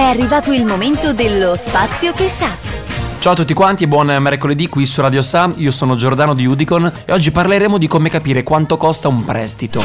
È arrivato il momento dello spazio che sa. Ciao a tutti quanti e buon mercoledì qui su Radio Sa, io sono Giordano di Udicon e oggi parleremo di come capire quanto costa un prestito.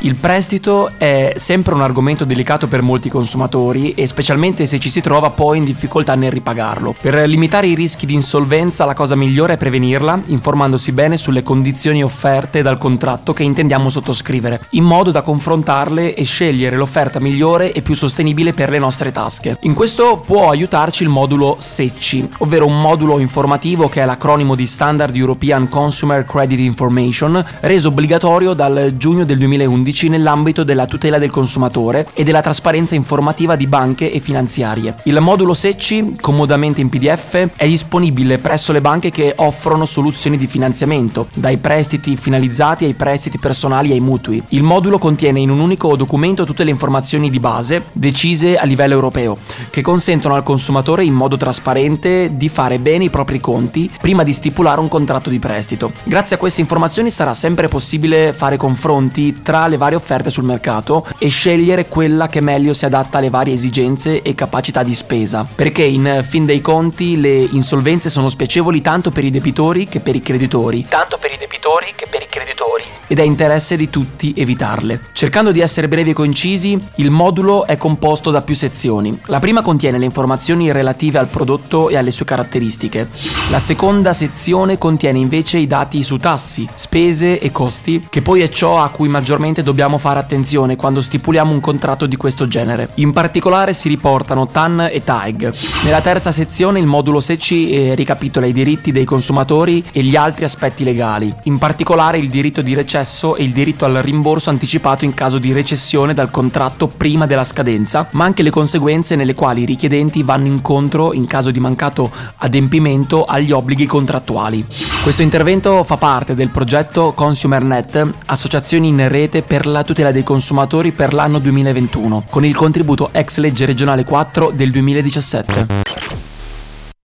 Il prestito è sempre un argomento delicato per molti consumatori e specialmente se ci si trova poi in difficoltà nel ripagarlo. Per limitare i rischi di insolvenza la cosa migliore è prevenirla informandosi bene sulle condizioni offerte dal contratto che intendiamo sottoscrivere, in modo da confrontarle e scegliere l'offerta migliore e più sostenibile per le nostre tasche. In questo può aiutarci il modulo SECCI, ovvero un modulo informativo che è l'acronimo di Standard European Consumer Credit Information, reso obbligatorio dal giugno del 2011 pubblici nell'ambito della tutela del consumatore e della trasparenza informativa di banche e finanziarie. Il modulo Secci, comodamente in PDF, è disponibile presso le banche che offrono soluzioni di finanziamento, dai prestiti finalizzati ai prestiti personali e ai mutui. Il modulo contiene in un unico documento tutte le informazioni di base decise a livello europeo, che consentono al consumatore in modo trasparente di fare bene i propri conti prima di stipulare un contratto di prestito. Grazie a queste informazioni sarà sempre possibile fare confronti tra le varie offerte sul mercato e scegliere quella che meglio si adatta alle varie esigenze e capacità di spesa. Perché in fin dei conti le insolvenze sono spiacevoli tanto per i debitori che per i creditori. Tanto per i debitori che per i creditori. Ed è interesse di tutti evitarle. Cercando di essere brevi e concisi, il modulo è composto da più sezioni. La prima contiene le informazioni relative al prodotto e alle sue caratteristiche. La seconda sezione contiene invece i dati su tassi, spese e costi, che poi è ciò a cui maggiormente dobbiamo fare attenzione quando stipuliamo un contratto di questo genere. In particolare si riportano TAN e TAG. Nella terza sezione il modulo SECI eh, ricapitola i diritti dei consumatori e gli altri aspetti legali, in particolare il diritto di recesso e il diritto al rimborso anticipato in caso di recessione dal contratto prima della scadenza, ma anche le conseguenze nelle quali i richiedenti vanno incontro in caso di mancato adempimento agli obblighi contrattuali. Questo intervento fa parte del progetto ConsumerNet, associazioni in rete per la tutela dei consumatori per l'anno 2021, con il contributo ex legge regionale 4 del 2017.